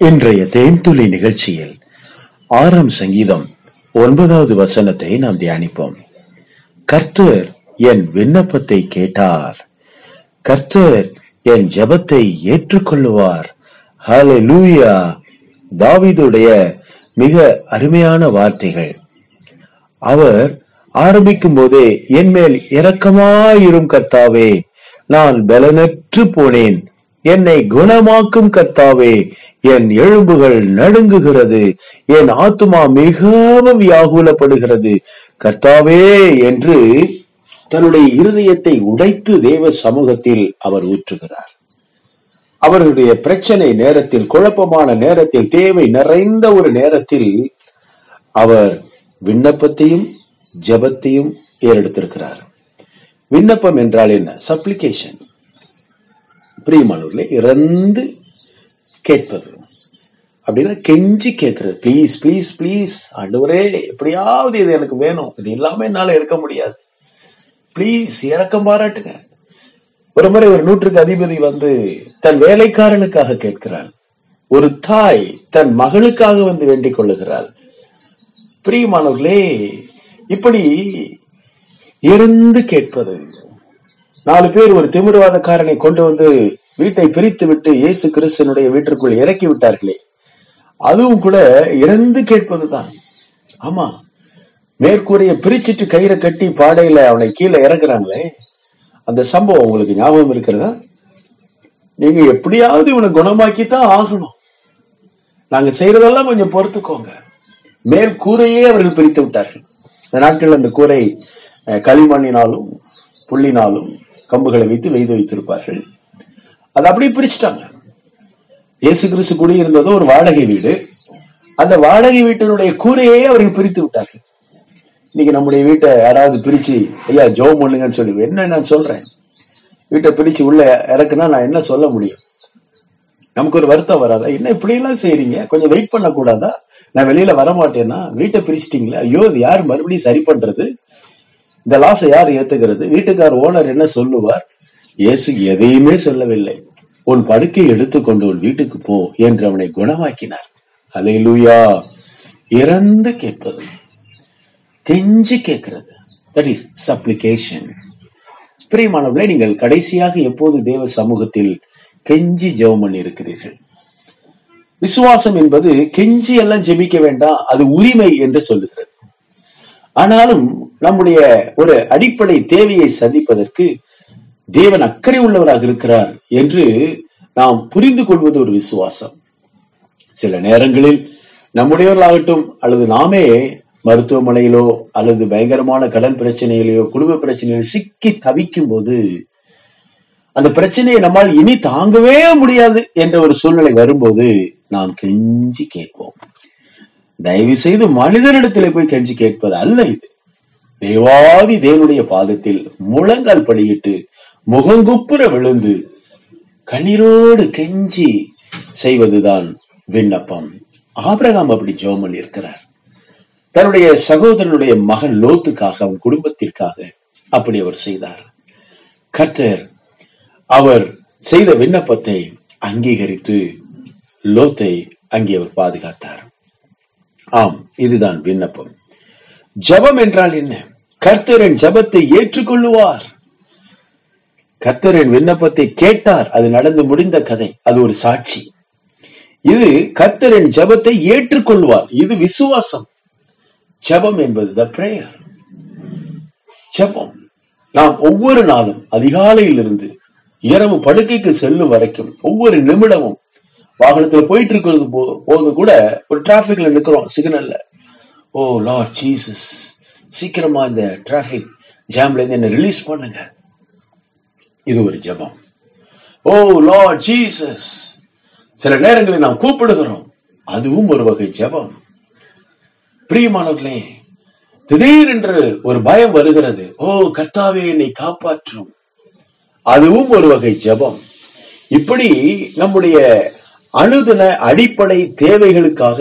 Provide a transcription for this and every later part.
இன்றைய தேன்துளி நிகழ்ச்சியில் ஆறாம் சங்கீதம் ஒன்பதாவது வசனத்தை நாம் தியானிப்போம். கர்த்தர் என் விண்ணப்பத்தை கேட்டார். கர்த்தர் என் ஜெபத்தை ஏற்றுக்கொள்ளுவார். ஹலே லூயா தாவிதுடைய மிக அருமையான வார்த்தைகள். அவர் ஆரம்பிக்கும் போதே என் மேல் இரக்கமாயிரும் கர்த்தாவே நான் பலனற்று போனேன். என்னை குணமாக்கும் கர்த்தாவே என் எலும்புகள் நடுங்குகிறது என் ஆத்துமா மிகவும் வியாகுலப்படுகிறது. கர்த்தாவே என்று தன்னுடைய இருதயத்தை உடைத்து தேவ சமூகத்தில் அவர் ஊற்றுகிறார். அவர்களுடைய பிரச்சனை நேரத்தில் குழப்பமான நேரத்தில் தேவை நிறைந்த ஒரு நேரத்தில் அவர் விண்ணப்பத்தையும் ஜெபத்தையும் ஏறெடுத்திருக்கிறார். விண்ணப்பம் என்றால் என்ன? சப்ளிகேஷன் பிரியமானவர்களே இறந்து கேட்பது. அப்படின்னா கெஞ்சி கேட்கறது. ப்ளீஸ் ப்ளீஸ் ப்ளீஸ் ஆண்டவரே எப்படியாவது இது எனக்கு வேணும். இது இல்லாம என்னால இருக்க முடியாது. ப்ளீஸ் இறக்கம் பாராட்டுங்க. ஒரு முறை ஒரு நூற்றுக்கு அதிபதி வந்து தன் வேலைக்காரனுக்காக கேட்கிறாள் ஒரு தாய் தன் மகளுக்காக வந்து வேண்டிக் கொள்ளுகிறாள். பிரியமானவர்களே இப்படி இருந்து கேட்பது நாலு பேர் ஒரு திமிர்வாதக்காரனை கொண்டு வந்து வீட்டை பிரித்து விட்டு இயேசு கிறிஸ்தனுடைய வீட்டிற்குள் இறக்கி விட்டார்களே அதுவும் கூட இறந்து கேட்பதுதான். ஆமா. மேற்கூரைய பிரிச்சிட்டு கயிறை கட்டி பாடையில அவனை கீழே இறக்குறாங்களே. அந்த சம்பவம் உங்களுக்கு ஞாபகம் இருக்கிறதா? நீங்க எப்படியாவது இவனை குணமாக்கித்தான் ஆகணும். நாங்க செய்யறதெல்லாம் கொஞ்சம் பொறுத்துக்கோங்க. மேல் கூரையே அவர்கள் பிரித்து விட்டார்கள். இந்த நாட்கள் அந்த கூரை களிமண்ணினாலும் புள்ளினாலும் கம்புகளை வைத்து வெய்து வைத்திருப்பார்கள். அதை அப்படியே பிரிச்சுட்டாங்க. இயேசு கிறிஸ்து குடியிருந்ததோ ஒரு வாடகை வீடு. அந்த வாடகை வீட்டினுடைய கூரையே அவர்கள் பிரித்து விட்டார்கள். இன்னைக்கு நம்முடைய வீட்டை யாராவது பிரிச்சு ஐயா ஜோ பண்ணுங்கன்னு சொல்லி என்ன நான் சொல்றேன்? வீட்டை பிரிச்சு உள்ள இறக்குனா நான் என்ன சொல்ல முடியும்? நமக்கு ஒரு வருத்தம் வராதா? என்ன இப்படி எல்லாம் செய்றீங்க? கொஞ்சம் வெயிட் பண்ண கூடாதா நான் வெளியில வர மாட்டேன்னா வீட்டை பிரிச்சிட்டீங்களா? ஐயோ இது யார் மறுபடியும் சரி பண்றது? இந்த லாஸை யார் ஏத்துக்கிறது வீட்டுக்கார் ஓனர் என்ன சொல்லுவார்? இயேசு எதையுமே சொல்லவில்லை. உன் படுக்கை எடுத்துக்கொண்டு உன் வீட்டுக்கு போ என்று அவனை குணமாக்கினார். அலையிலுயா இறந்து கேட்பது. கெஞ்சி கேட்கிறது. தட் இஸ் சப்ளிகேஷன் பிரியமானவர்களே நீங்கள் கடைசியாக எப்போது தேவ சமூகத்தில் கெஞ்சி ஜெபம் பண்ணி இருக்கிறீர்கள்? விசுவாசம் என்பது கெஞ்சி எல்லாம் ஜெபிக்க வேண்டாம் அது உரிமை என்று சொல்லுகிறது. ஆனாலும் நம்முடைய ஒரு அடிப்படை தேவையை சந்திப்பதற்கு தேவன் அக்கறை உள்ளவராக இருக்கிறார் என்று நாம் புரிந்து கொள்வது ஒரு விசுவாசம். சில நேரங்களில் நம்முடையவர்களாகட்டும் அல்லது நாமே மருத்துவமனையிலோ அல்லது பயங்கரமான கடன் பிரச்சனைகளையோ குடும்ப பிரச்சனையிலோ சிக்கி தவிக்கும் போது அந்த பிரச்சனையை நம்மால் இனி தாங்கவே முடியாது என்ற ஒரு சூழ்நிலை வரும்போது நாம் கெஞ்சி கேட்போம். தயவு செய்து மனிதனிடத்தில் போய் கஞ்சி கேட்பது அல்ல இது. தேவாதி தேவனுடைய பாதத்தில் முழங்கால் படியிட்டு முகங்குப்புற விழுந்து கண்ணீரோடு கெஞ்சி செய்வதுதான் விண்ணப்பம். ஆபிரகாம் அப்படி ஜோமல் இருக்கிறார். தன்னுடைய சகோதரனுடைய மகன் லோத்துக்காக அவன் குடும்பத்திற்காக அப்படி அவர் செய்தார். கர்த்தர் அவர் செய்த விண்ணப்பத்தை அங்கீகரித்து லோத்தை அங்கே அவர் பாதுகாத்தார். ஆம் இதுதான் விண்ணப்பம். ஜெபம் என்றால் என்ன? கர்த்தரின் ஜெபத்தை ஏற்றுக்கொள்ளுவார். கர்த்தரின் விண்ணப்பத்தை கேட்டார் அது நடந்து முடிந்த கதை அது ஒரு சாட்சி. இது கர்த்தரின் ஜெபத்தை ஏற்றுக்கொள்வார் இது விசுவாசம். ஜெபம் என்பது த பிரேயர் ஜெபம். நாம் ஒவ்வொரு நாளும் அதிகாலையிலிருந்து இரவு படுக்கைக்கு செல்லும் வரைக்கும் ஒவ்வொரு நிமிடமும் வாகனத்துல போயிட்டு இருக்கிறது போ- போது கூட ஒரு டிராபிக்ல நிக்கிறோம் சிக்னல்ல ஓ லார்ட் ஜீசஸ் சீக்கிரமா இந்த டிராபிக் ஜாம்ல இருந்து என்ன ரிலீஸ் பண்ணுங்க. இது ஒரு ஜெபம். ஓ லார்ட் ஜீசஸ் சில நேரங்களில் நாம் கூப்பிடுகிறோம். அதுவும் ஒரு வகை ஜெபம். பிரியமானவர்களே திடீரென்று ஒரு பயம் வருகிறது. ஓ கர்த்தாவே என்னை காப்பாற்றும். அதுவும் ஒரு வகை ஜெபம். இப்படி நம்முடைய அனுதின அடிப்படை தேவைகளுக்காக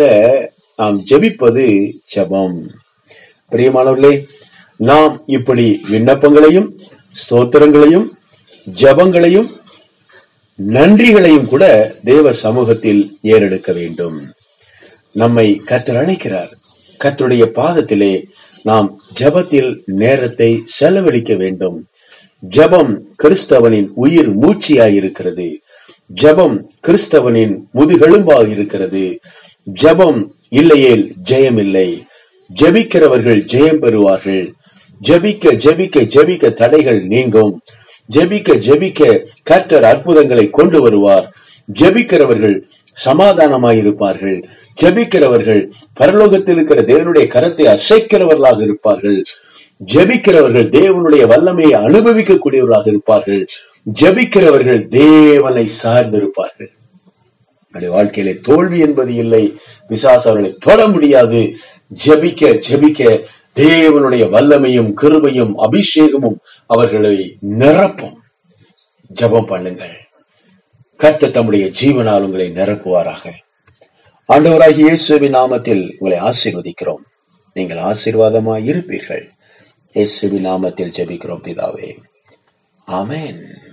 நாம் ஜெபிப்பது ஜெபம். பிரியமானவர்களே நாம் இப்படி விண்ணப்பங்களையும் ஸ்தோத்திரங்களையும் ஜெபங்களையும் நன்றிகளையும் கூட தேவ சமூகத்தில் ஏறெடுக்க வேண்டும். நம்மை கர்த்தர் அழைக்கிறார் கர்த்தருடைய பாதத்திலே நாம் ஜெபத்தில் நேரத்தை செலவழிக்க வேண்டும். ஜெபம் கிறிஸ்தவனின் உயிர் மூச்சியாயிருக்கிறது. ஜபம் கிறிஸ்தவனின் முதுகெலும்பாக இருக்கிறது. ஜபம் இல்லையேல் ஜெயம் இல்லை ஜபிக்கிறவர்கள் ஜெயம் பெறுவார்கள். ஜபிக்க ஜபிக்க ஜபிக்க தடைகள் நீங்கும். ஜபிக்க ஜபிக்க கர்த்தர் அற்புதங்களை கொண்டு வருவார். ஜபிக்கிறவர்கள் சமாதானமாயிருப்பார்கள். ஜபிக்கிறவர்கள் பரலோகத்தில் இருக்கிற தேவனுடைய கரத்தை அசைக்கிறவர்களாக இருப்பார்கள். ஜபிக்கிறவர்கள் தேவனுடைய வல்லமையை அனுபவிக்கக்கூடியவர்களாக இருப்பார்கள். ஜெபிக்கிறவர்கள் தேவனை சார்ந்திருப்பார்கள். அப்படி வாழ்க்கையிலே தோல்வி என்பது இல்லை. பிசாஸ் அவர்களை தொட முடியாது. ஜெபிக்க ஜெபிக்க தேவனுடைய வல்லமையும் கிருபையும் அபிஷேகமும் அவர்களை நிரப்பும். ஜெபம் பண்ணுங்கள். கர்த்த தம்முடைய ஜீவனால் உங்களை நிரப்புவாராக. ஆண்டவராகிய இயேசுவின் நாமத்தில் உங்களை ஆசீர்வதிக்கிறோம். நீங்கள் ஆசீர்வாதமாய் இருப்பீர்கள் இயேசுவின் நாமத்தில் ஜெபிக்கிறோம் பிதாவே. ஆமேன்.